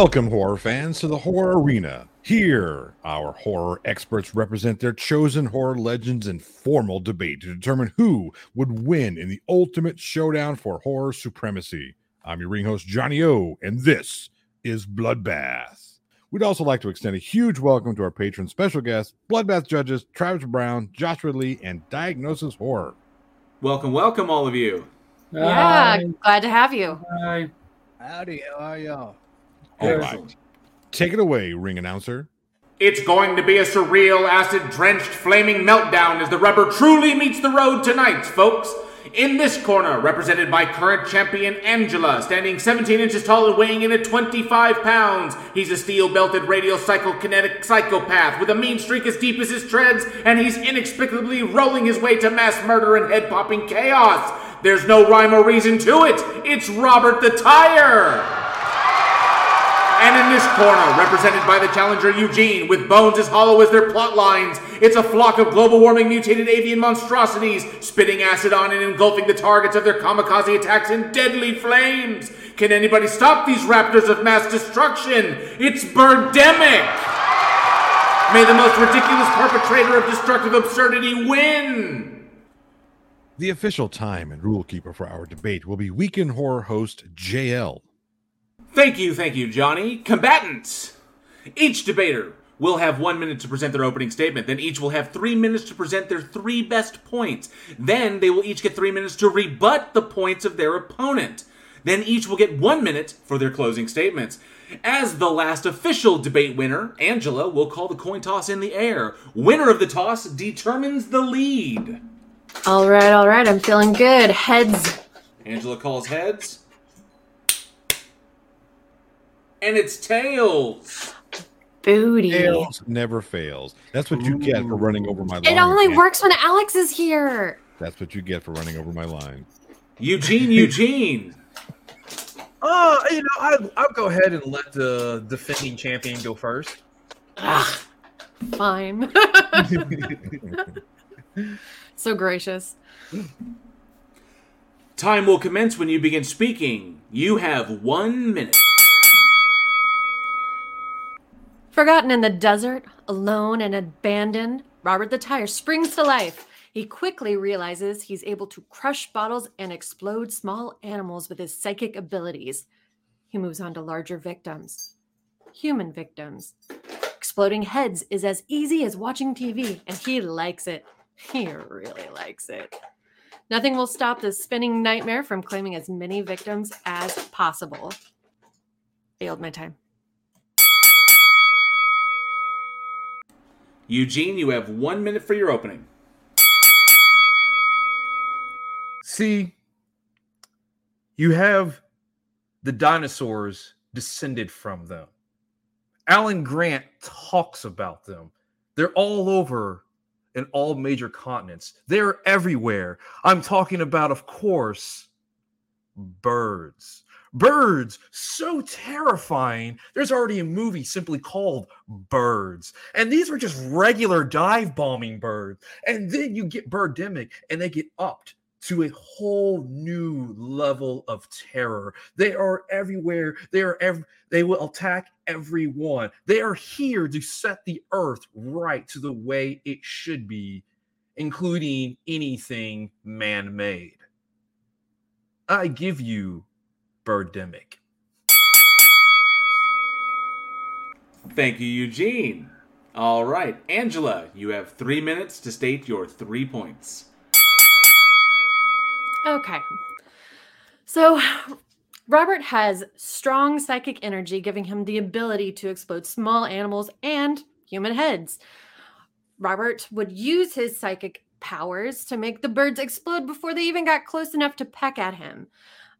Welcome, horror fans, to the Horror Arena. Here, our horror experts represent their chosen horror legends in formal debate to determine who would win in the ultimate showdown for horror supremacy. I'm your ring host, Johnny O, and this is Bloodbath. We'd also like to extend a huge welcome to our patron special guests, Bloodbath judges Travis Brown, Joshua Lee, and Diagnosis Horror. Welcome, welcome, all of you. Yeah, glad to have you. Hi. Howdy, how are y'all? Oh All right. Take it away, ring announcer. It's going to be a surreal, acid drenched, flaming meltdown as the rubber truly meets the road tonight, folks. In this corner, represented by current champion Angela, standing 17 inches tall and weighing in at 25 pounds. He's a steel belted radial psychokinetic psychopath with a mean streak as deep as his treads, and he's inexplicably rolling his way to mass murder and head popping chaos. There's no rhyme or reason to it. It's Robert the Tire. And in this corner, represented by the challenger Eugene, with bones as hollow as their plot lines, it's a flock of global warming mutated avian monstrosities, spitting acid on and engulfing the targets of their kamikaze attacks in deadly flames. Can anybody stop these raptors of mass destruction? It's Birdemic! May the most ridiculous perpetrator of destructive absurdity win! The official time and rule keeper for our debate will be Week in Horror host JL. Thank you, thank you, Johnny. Combatants! Each debater will have one minute to present their opening statement. Then each will have three minutes to present their three best points. Then they will each get three minutes to rebut the points of their opponent. Then each will get one minute for their closing statements. As the last official debate winner, Angela will call the coin toss in the air. Winner of the toss determines the lead. All right, all right. I'm feeling good. Heads. Angela calls heads. And it's tails. Booty. Tails never fails. That's what you get for running over my line. It only man. works when Alex is here. That's what you get for running over my line. Eugene, Eugene. Uh, you know, I, I'll go ahead and let the defending champion go first. Fine. so gracious. Time will commence when you begin speaking. You have one minute. Forgotten in the desert, alone and abandoned, Robert the Tire springs to life. He quickly realizes he's able to crush bottles and explode small animals with his psychic abilities. He moves on to larger victims, human victims. Exploding heads is as easy as watching TV, and he likes it. He really likes it. Nothing will stop this spinning nightmare from claiming as many victims as possible. Failed my time. Eugene, you have one minute for your opening. See, you have the dinosaurs descended from them. Alan Grant talks about them. They're all over in all major continents. They're everywhere. I'm talking about, of course, birds. Birds, so terrifying. There's already a movie simply called Birds. And these were just regular dive bombing birds. And then you get Birdemic and they get upped to a whole new level of terror. They are everywhere. They are ev- they will attack everyone. They are here to set the earth right to the way it should be, including anything man-made. I give you Birdemic. Thank you, Eugene. All right, Angela, you have three minutes to state your three points. Okay. So, Robert has strong psychic energy, giving him the ability to explode small animals and human heads. Robert would use his psychic powers to make the birds explode before they even got close enough to peck at him.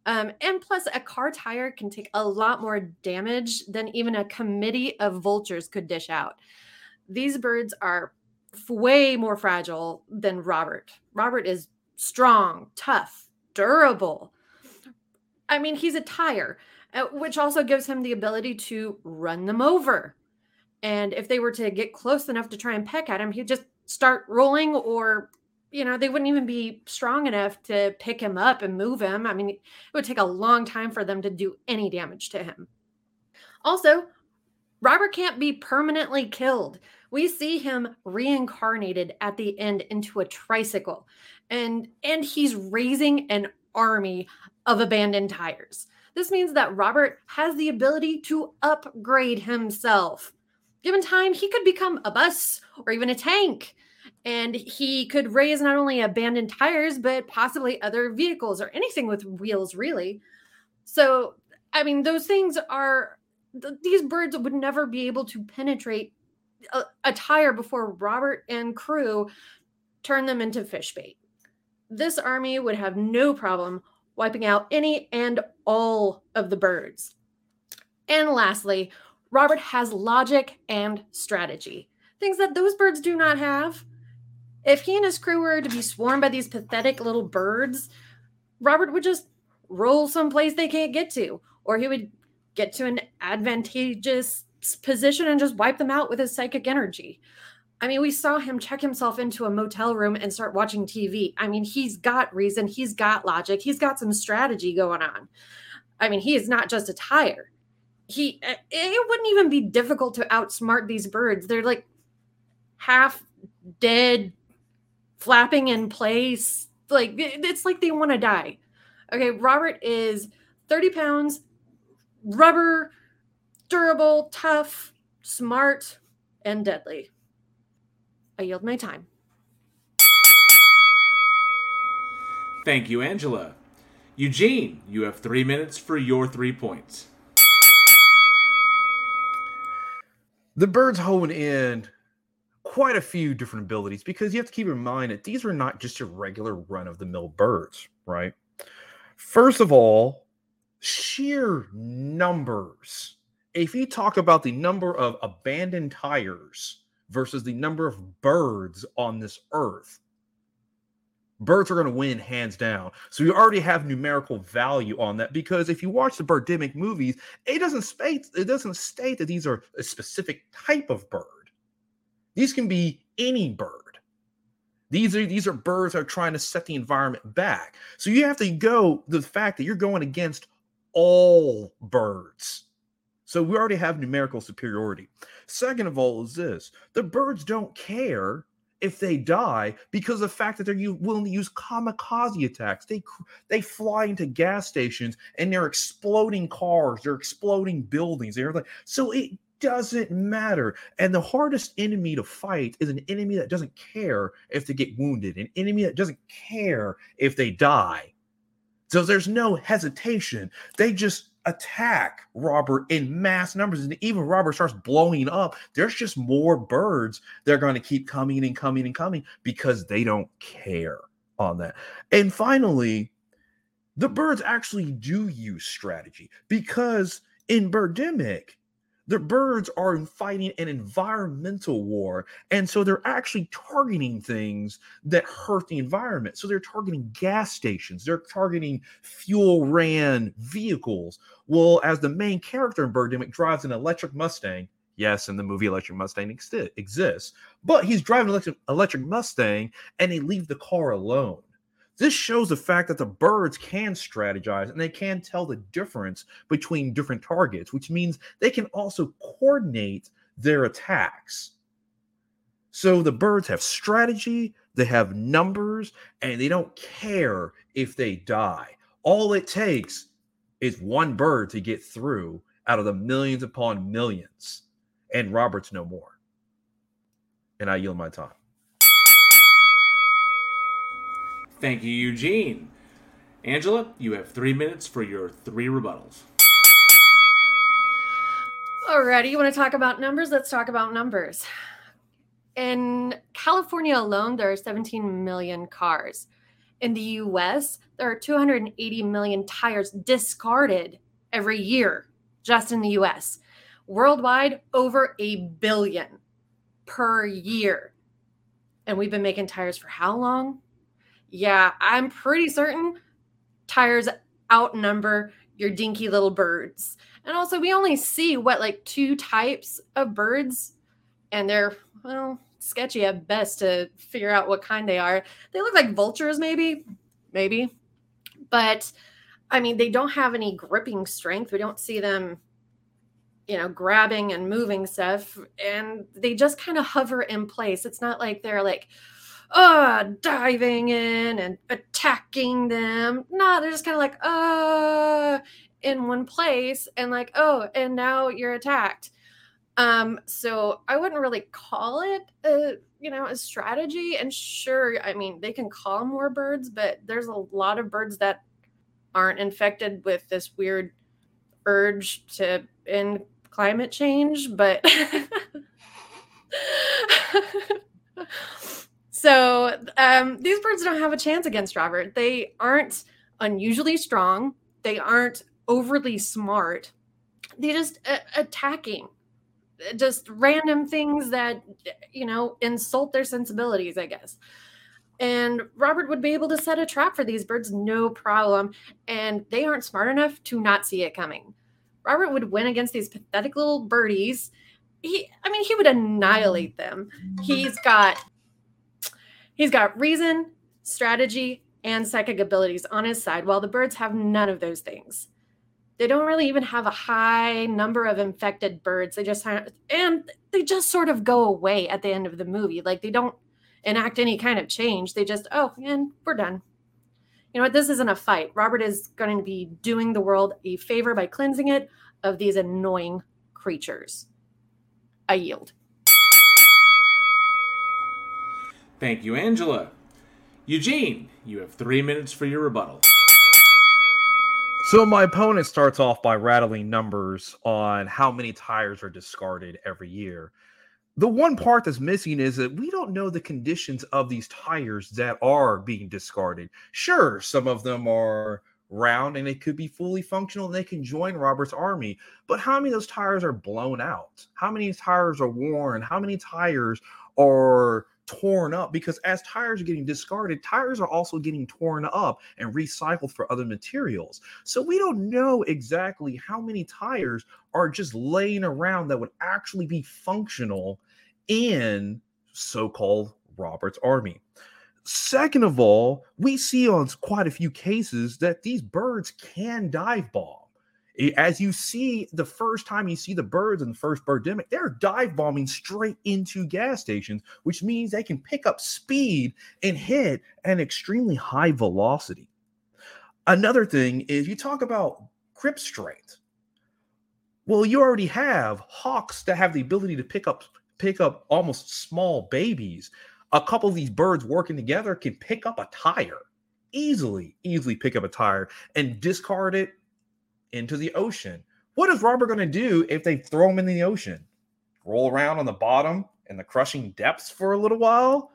Um, and plus, a car tire can take a lot more damage than even a committee of vultures could dish out. These birds are way more fragile than Robert. Robert is strong, tough, durable. I mean, he's a tire, uh, which also gives him the ability to run them over. And if they were to get close enough to try and peck at him, he'd just start rolling, or, you know, they wouldn't even be strong enough to pick him up and move him. I mean, it would take a long time for them to do any damage to him. Also, Robert can't be permanently killed. We see him reincarnated at the end into a tricycle. And and he's raising an army of abandoned tires. This means that Robert has the ability to upgrade himself. Given time, he could become a bus or even a tank. And he could raise not only abandoned tires, but possibly other vehicles or anything with wheels, really. So, I mean, those things are, th- these birds would never be able to penetrate a, a tire before Robert and crew turn them into fish bait. This army would have no problem wiping out any and all of the birds. And lastly, Robert has logic and strategy, things that those birds do not have. If he and his crew were to be swarmed by these pathetic little birds, Robert would just roll someplace they can't get to, or he would get to an advantageous position and just wipe them out with his psychic energy. I mean, we saw him check himself into a motel room and start watching TV. I mean, he's got reason, he's got logic, he's got some strategy going on. I mean, he is not just a tire. He eh, it wouldn't even be difficult to outsmart these birds. They're like half dead, flapping in place. Like it's like they want to die. Okay, Robert is 30 pounds, rubber, durable, tough, smart, and deadly. I yield my time. Thank you, Angela. Eugene, you have three minutes for your three points. The birds hone in quite a few different abilities because you have to keep in mind that these are not just your regular run of the mill birds, right? First of all, sheer numbers. If you talk about the number of abandoned tires versus the number of birds on this earth, birds are going to win hands down. So you already have numerical value on that because if you watch the Birdemic movies, it doesn't state it doesn't state that these are a specific type of bird. These can be any bird. These are these are birds that are trying to set the environment back. So you have to go the fact that you're going against all birds. So we already have numerical superiority. Second of all, is this the birds don't care if they die because the fact that they're willing to use kamikaze attacks. They they fly into gas stations and they're exploding cars, they're exploding buildings. They're like so it doesn't matter. And the hardest enemy to fight is an enemy that doesn't care if they get wounded, an enemy that doesn't care if they die. So there's no hesitation. They just attack Robert in mass numbers. And even Robert starts blowing up, there's just more birds They're going to keep coming and coming and coming because they don't care on that. And finally, the birds actually do use strategy because in Birdemic, the birds are fighting an environmental war. And so they're actually targeting things that hurt the environment. So they're targeting gas stations, they're targeting fuel ran vehicles. Well, as the main character in Birdemic drives an electric Mustang, yes, in the movie Electric Mustang exists, but he's driving an electric, electric Mustang and they leave the car alone. This shows the fact that the birds can strategize and they can tell the difference between different targets, which means they can also coordinate their attacks. So the birds have strategy, they have numbers, and they don't care if they die. All it takes is one bird to get through out of the millions upon millions. And Robert's no more. And I yield my time. Thank you, Eugene. Angela, you have three minutes for your three rebuttals. Alrighty, you want to talk about numbers? Let's talk about numbers. In California alone, there are 17 million cars. In the US, there are 280 million tires discarded every year just in the US. Worldwide, over a billion per year. And we've been making tires for how long? Yeah, I'm pretty certain tires outnumber your dinky little birds. And also, we only see what like two types of birds, and they're well sketchy at best to figure out what kind they are. They look like vultures, maybe, maybe, but I mean, they don't have any gripping strength. We don't see them you know, grabbing and moving stuff, and they just kind of hover in place. It's not like they're like, uh, diving in and attacking them. No, they're just kind of like, uh, in one place and like, oh, and now you're attacked. Um, so I wouldn't really call it a you know a strategy. And sure, I mean they can call more birds, but there's a lot of birds that aren't infected with this weird urge to end climate change, but so um, these birds don't have a chance against Robert. They aren't unusually strong. They aren't overly smart. They just uh, attacking, just random things that you know insult their sensibilities, I guess. And Robert would be able to set a trap for these birds, no problem. And they aren't smart enough to not see it coming. Robert would win against these pathetic little birdies. He, I mean, he would annihilate them. He's got, he's got reason, strategy, and psychic abilities on his side, while the birds have none of those things. They don't really even have a high number of infected birds. They just have, and they just sort of go away at the end of the movie. Like they don't enact any kind of change. They just, oh, and we're done. You know what? This isn't a fight. Robert is going to be doing the world a favor by cleansing it of these annoying creatures. I yield. Thank you, Angela. Eugene, you have three minutes for your rebuttal. So my opponent starts off by rattling numbers on how many tires are discarded every year. The one part that's missing is that we don't know the conditions of these tires that are being discarded. Sure, some of them are round and they could be fully functional and they can join Robert's army. But how many of those tires are blown out? How many tires are worn? How many tires are torn up because as tires are getting discarded, tires are also getting torn up and recycled for other materials. So we don't know exactly how many tires are just laying around that would actually be functional in so called Robert's army. Second of all, we see on quite a few cases that these birds can dive bomb as you see the first time you see the birds in the first birdemic, they're dive bombing straight into gas stations, which means they can pick up speed and hit an extremely high velocity. Another thing is you talk about grip strength. Well, you already have hawks that have the ability to pick up pick up almost small babies. A couple of these birds working together can pick up a tire easily, easily pick up a tire and discard it into the ocean. What is Robert going to do if they throw him in the ocean? Roll around on the bottom in the crushing depths for a little while,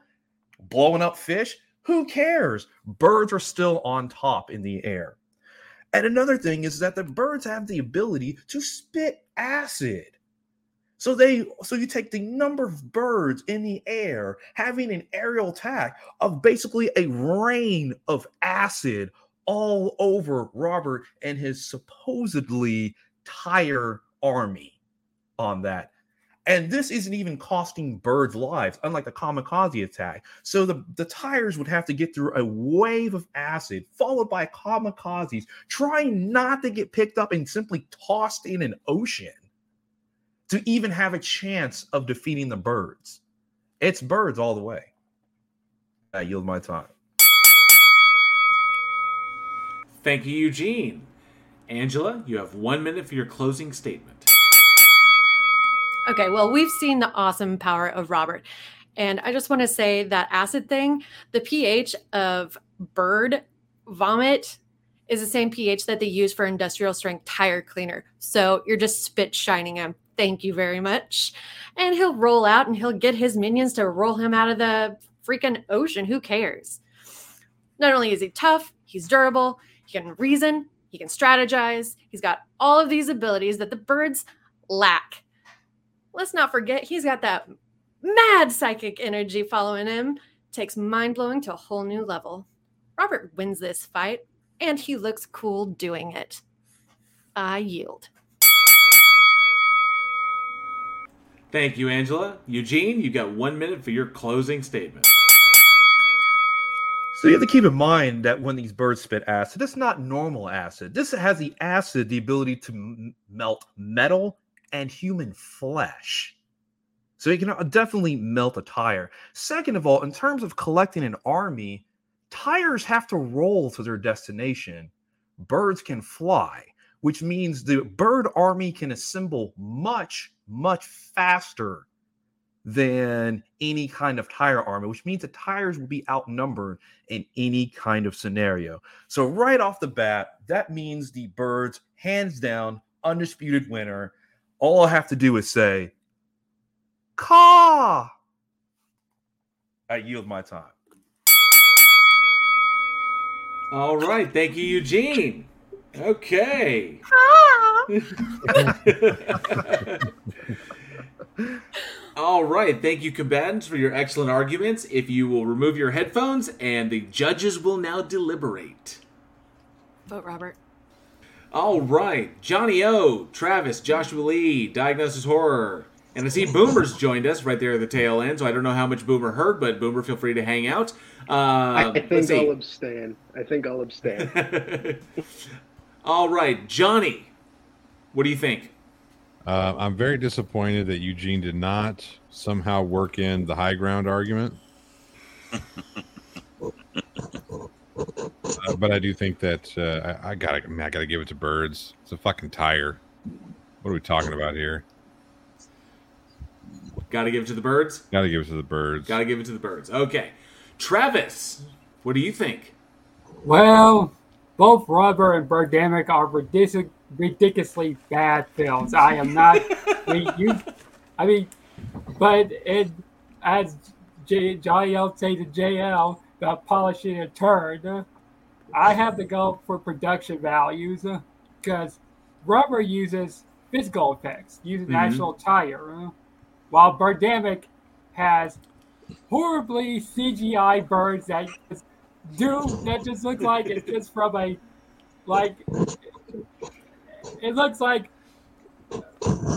blowing up fish? Who cares? Birds are still on top in the air. And another thing is that the birds have the ability to spit acid. So they so you take the number of birds in the air having an aerial attack of basically a rain of acid all over Robert and his supposedly tire army on that. And this isn't even costing birds lives, unlike the kamikaze attack. So the, the tires would have to get through a wave of acid, followed by kamikazes, trying not to get picked up and simply tossed in an ocean to even have a chance of defeating the birds. It's birds all the way. I yield my time. Thank you, Eugene. Angela, you have one minute for your closing statement. Okay, well, we've seen the awesome power of Robert. And I just want to say that acid thing, the pH of bird vomit is the same pH that they use for industrial strength tire cleaner. So you're just spit shining him. Thank you very much. And he'll roll out and he'll get his minions to roll him out of the freaking ocean. Who cares? Not only is he tough, he's durable, he can reason, he can strategize. He's got all of these abilities that the birds lack. Let's not forget, he's got that mad psychic energy following him, takes mind blowing to a whole new level. Robert wins this fight, and he looks cool doing it. I yield. Thank you, Angela. Eugene, you got one minute for your closing statement. So you have to keep in mind that when these birds spit acid, it's not normal acid. This has the acid, the ability to m- melt metal and human flesh. So he can uh, definitely melt a tire. Second of all, in terms of collecting an army, tires have to roll to their destination. Birds can fly, which means the bird army can assemble much, much faster than any kind of tire army, which means the tires will be outnumbered in any kind of scenario. So, right off the bat, that means the birds, hands down, undisputed winner. All I have to do is say, Caw! I yield my time. All right. Thank you, Eugene. Okay. All right. Thank you, combatants, for your excellent arguments. If you will remove your headphones, and the judges will now deliberate. Vote Robert. All right. Johnny O, Travis, Joshua Lee, Diagnosis Horror. And I see Boomer's joined us right there at the tail end, so I don't know how much Boomer heard, but Boomer, feel free to hang out. Uh, I think. I'll abstain. I think I'll abstain. All right, Johnny, what do you think? Uh, I'm very disappointed that Eugene did not somehow work in the high ground argument. uh, but I do think that uh, I, I gotta, I, mean, I gotta give it to birds. It's a fucking tire. What are we talking about here? Got to give it to the birds. Gotta give it to the birds. Got to give it to the birds. Okay, Travis, what do you think? Well, both Rubber and Birdemic are ridic- ridiculously bad films. I am not. we, you, I mean, but it, as J, JL say to JL about polishing a turd, I have to go for production values because Rubber uses physical effects, uses Mhm. actual tire, uh, while Birdemic has horribly CGI birds that just do that just look like it's just from a like it looks like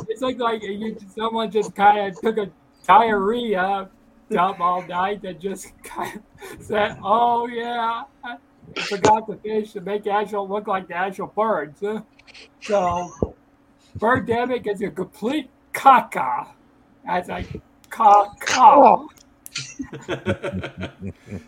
it's like like you someone just kind of took a diarrhea dump all night and just kind of said, "Oh yeah, I forgot the fish to make actual look like the actual birds." So, Birdemic is a complete caca. As a caca.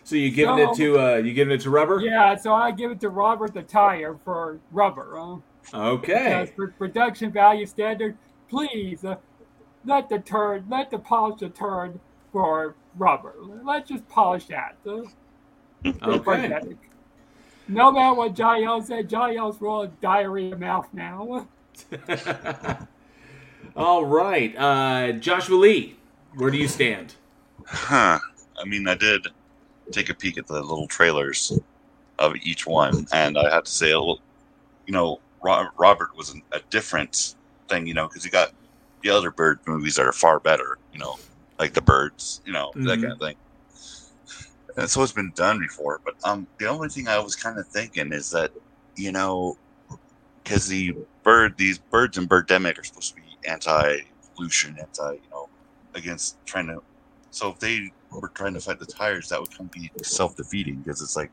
so you giving it to uh, you giving it to Rubber? Yeah, so I give it to Robert the tire for rubber. Uh, Okay. because for production value standard, please uh, let the turn, let the polish the turn for rubber. Let's just polish that. Uh, Okay. No matter what JL said, JL's rolling diarrhea mouth now. All right, uh, Joshua Lee, where do you stand? Huh. I mean, I did take a peek at the little trailers of each one, and I had to say, a little, you know, Ro- Robert was an, a different thing, you know, because you got the other bird movies that are far better, you know, like the birds, you know, that Mhm. kind of thing. And so it's been done before, but um, the only thing I was kind of thinking is that, you know, because the bird, these birds in Birdemic are supposed to be anti-pollution, anti, you know, against trying to. So if they were trying to fight the tires, that would kind of be self-defeating because it's like,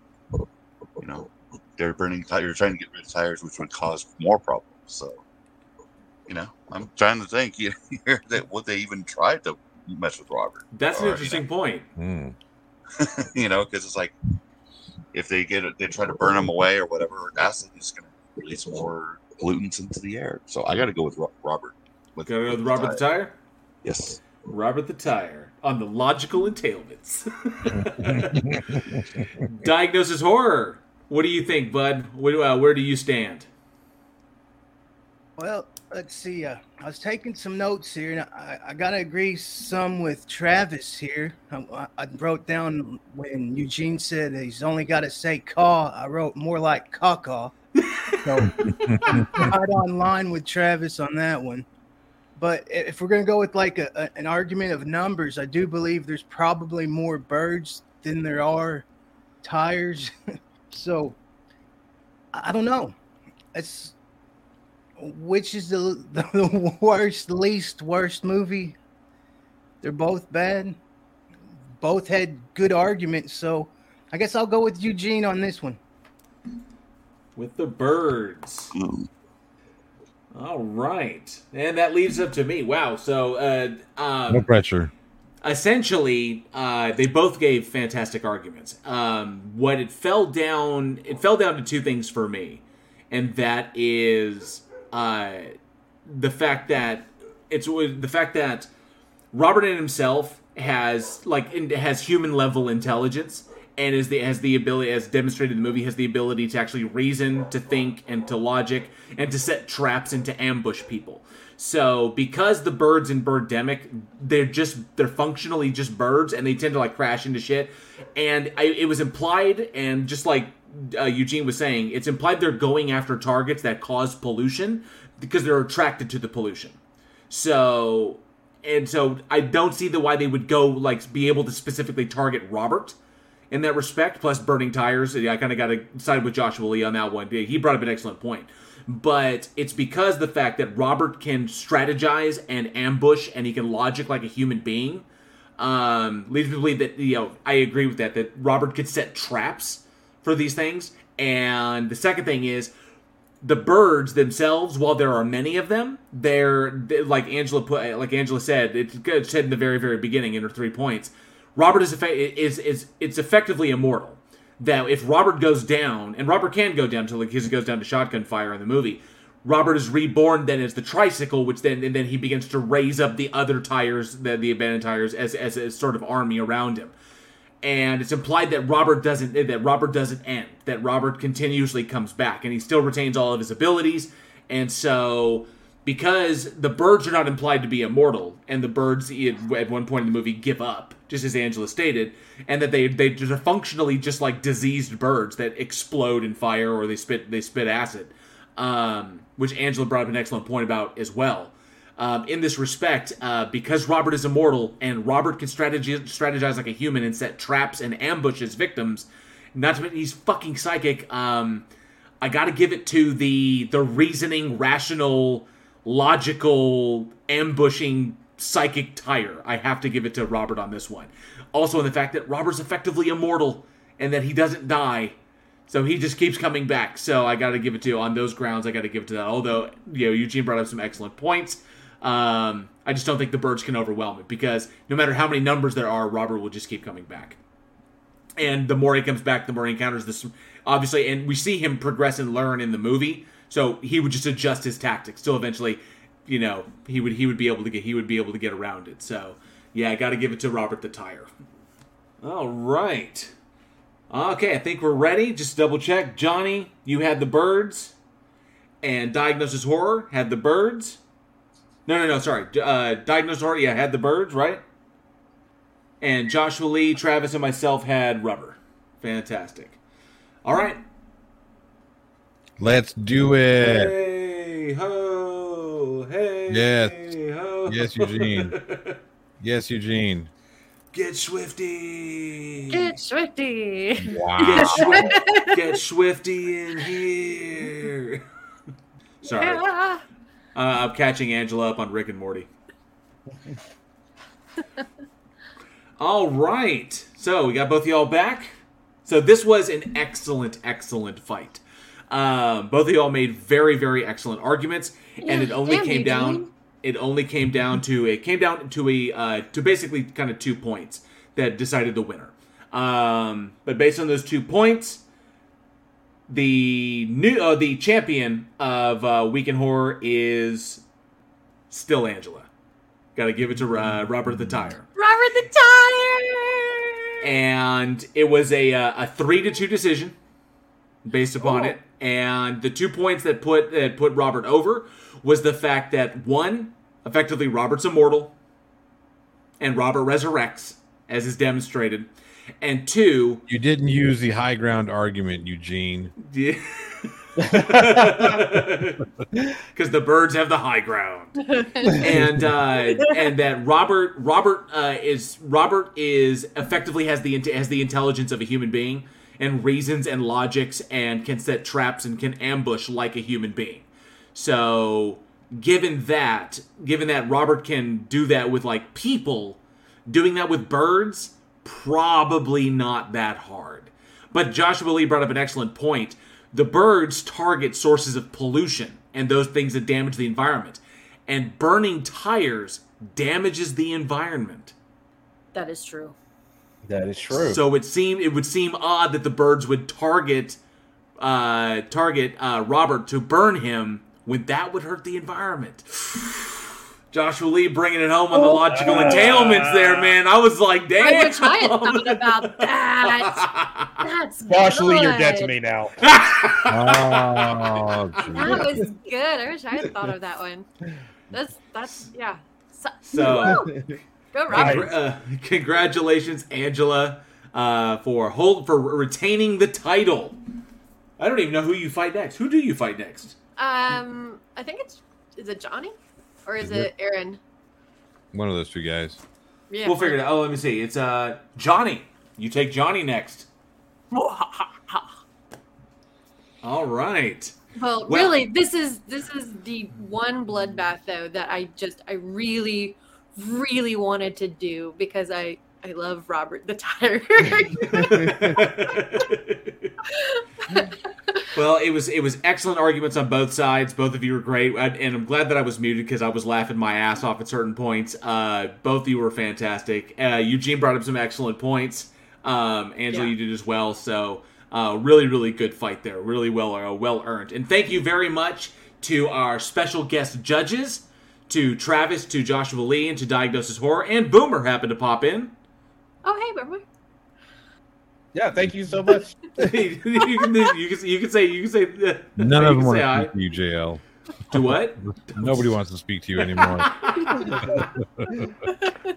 you know, they're burning tires, you're trying to get rid of tires, which would cause more problems. So, you know, I'm trying to think here that would they even try to mess with Robert? That's an Or, you interesting point. Hmm. you know, because it's like if they get it, they try to burn them away or whatever, acid is going to release more pollutants into the air. So I got to go with Ro- Robert. With, Go with with Robert the Tire. Yes. Robert the Tire on the logical entailments. Diagnosis horror. What do you think, Bud? Where, uh, where do you stand? Well, let's see. Uh, I was taking some notes here, and I, I gotta agree some with Travis here. I, I wrote down when Eugene said he's only got to say "caw." I wrote more like "caw-caw." So I'm right on line with Travis on that one. But if we're gonna go with like a, a- an argument of numbers, I do believe there's probably more birds than there are tires. so I I don't know. It's which is the the worst, least worst movie? They're both bad. Both had good arguments, so I guess I'll go with Eugene on this one. With the birds. Mm. All right, and that leads up to me. Wow. So, uh, um, No pressure. Essentially uh, they both gave fantastic arguments. Um, what it fell down it fell down to two things for me and that is uh, the fact that it's the fact that robert in himself has like has human level intelligence and is the has the ability as demonstrated in the movie has the ability to actually reason to think and to logic and to set traps and to ambush people so because the birds in Birdemic, they're just they're functionally just birds, and they tend to like crash into shit. And I, it was implied, and just like uh, Eugene was saying, it's implied they're going after targets that cause pollution because they're attracted to the pollution. So and so I don't see the why they would go like be able to specifically target Robert in that respect. Plus burning tires, I kind of got to side with Joshua Lee on that one. He brought up an excellent point but it's because the fact that Robert can strategize and ambush and he can logic like a human being um, leads me to believe that you know I agree with that that Robert could set traps for these things. And the second thing is the birds themselves, while there are many of them, they're, they like Angela put, like Angela said, it said in the very very beginning in her three points. Robert is is is it's effectively immortal that if Robert goes down, and Robert can go down until he goes down to shotgun fire in the movie, Robert is reborn then as the tricycle, which then and then he begins to raise up the other tires, the, the abandoned tires, as, as a sort of army around him. And it's implied that Robert doesn't eh, that Robert doesn't end, that Robert continuously comes back, and he still retains all of his abilities. And so, because the birds are not implied to be immortal, and the birds at one point in the movie give up, just as Angela stated, and that they they are functionally just like diseased birds that explode in fire or they spit they spit acid, um, which Angela brought up an excellent point about as well. Um, in this respect, uh, because Robert is immortal and Robert can strategize, strategize like a human and set traps and ambush his victims, not to mention he's fucking psychic. Um, I got to give it to the the reasoning, rational, logical, ambushing psychic tire. I have to give it to Robert on this one. Also, in the fact that Robert's effectively immortal and that he doesn't die. So he just keeps coming back. So I got to give it to on those grounds. I got to give it to that. Although you know Eugene brought up some excellent points. Um, I just don't think the birds can overwhelm it because no matter how many numbers there are, Robert will just keep coming back. And the more he comes back, the more he encounters this. Obviously, and we see him progress and learn in the movie. So he would just adjust his tactics. Still, eventually, you know, he would he would be able to get he would be able to get around it. So yeah, I got to give it to Robert the Tire. All right. Okay, I think we're ready. Just double check. Johnny, you had the birds, and Diagnosis Horror had the birds. No, no, no. Sorry, uh, Diagnosis Horror. Yeah, had the birds, right? And Joshua Lee, Travis, and myself had rubber. Fantastic. All right. Let's do it. Hey ho! Hey Yes. ho! Yes, Eugene. Yes, Eugene. Get Schwifty. Get Schwifty. Wow. Get, Swi- get Schwifty in here. Sorry, uh, I'm catching Angela up on Rick and Morty. All right, so we got both of y'all back. So this was an excellent, excellent fight. Um, both of y'all made very, very excellent arguments, and it only Damn, came down. Eugene. It only came down to it came down to a uh, to basically kind of two points that decided the winner. Um, but based on those two points, the new uh, the champion of uh, Week in Horror is still Angela. Got to give it to uh, Robert the Tire, Robert the Tire. and it was a uh, a three to two decision based upon Oh. it. And the two points that put that put Robert over was the fact that one, effectively Robert's immortal, and Robert resurrects as is demonstrated, and two, You didn't use the high ground argument, Eugene. because the birds have the high ground, and uh, and that Robert Robert uh, is Robert is effectively has the has the intelligence of a human being and reasons and logics and can set traps and can ambush like a human being. So given that, given that Robert can do that with like people, doing that with birds probably not that hard. But Joshua Lee brought up an excellent point. the birds target sources of pollution and those things that damage the environment. And burning tires damages the environment. That is true. That is true. So it seemed it would seem odd that the birds would target uh, target uh, Robert to burn him when that would hurt the environment. Joshua Lee bringing it home on the logical entailments there, man. I was like, damn. I damn. wish I had thought about that. That's Josh Lee, you're dead to me now. Oh, That was good. I wish I had thought of that one. That's that's yeah. So, So- Woo! Go Robert. Congra- uh, congratulations, Angela, uh, for hold for retaining the title. I don't even know who you fight next. Who do you fight next? Um, I think it's is it Johnny or is it Aaron? One of those two guys. Yeah, we'll figure it out. Oh, let me see. It's uh Johnny. You take Johnny next. All right. Well, Well- really, this is this is the one bloodbath though that I just I really, really wanted to do because I I love Robert the Tire. well, it was it was excellent arguments on both sides. Both of you were great, and and I'm glad that I was muted because I was laughing my ass off at certain points. Uh, both of you were fantastic. Uh, Eugene brought up some excellent points. Um, Angela, Yeah. you did as well. So, uh, really, really good fight there. Really well, uh, well earned. And thank you very much to our special guest judges, to Travis, to Joshua Lee, and to Diagnosis Horror, and Boomer happened to pop in. oh hey, Boomer. Yeah, thank you so much. you, can, you can you can say you can say uh, None of them want to speak to you, JL. To what? Nobody wants to speak to you anymore.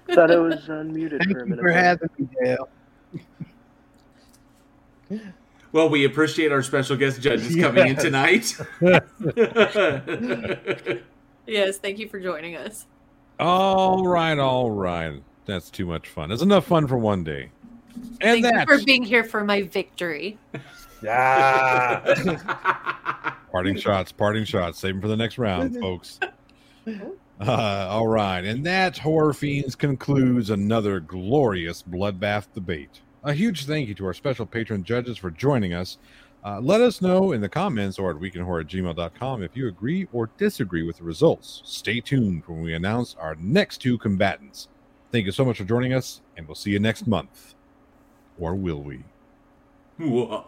Thought I was unmuted Thank for a you minute. for having me, Dale. Well, we appreciate our special guest judges coming in tonight. Yes, thank you for joining us. all right, all right. That's too much fun. That's enough fun for one day. And Thank you for being here for my victory. Yeah. parting shots, parting shots. Save them for the next round, folks. Uh, all right, and that Horror Fiends concludes another glorious bloodbath debate. A huge thank you to our special patron judges for joining us. Uh, let us know in the comments or at weekinhorror at gmail.com if you agree or disagree with the results. Stay tuned when we announce our next two combatants. Thank you so much for joining us, and we'll see you next month. Or will we? Whoa.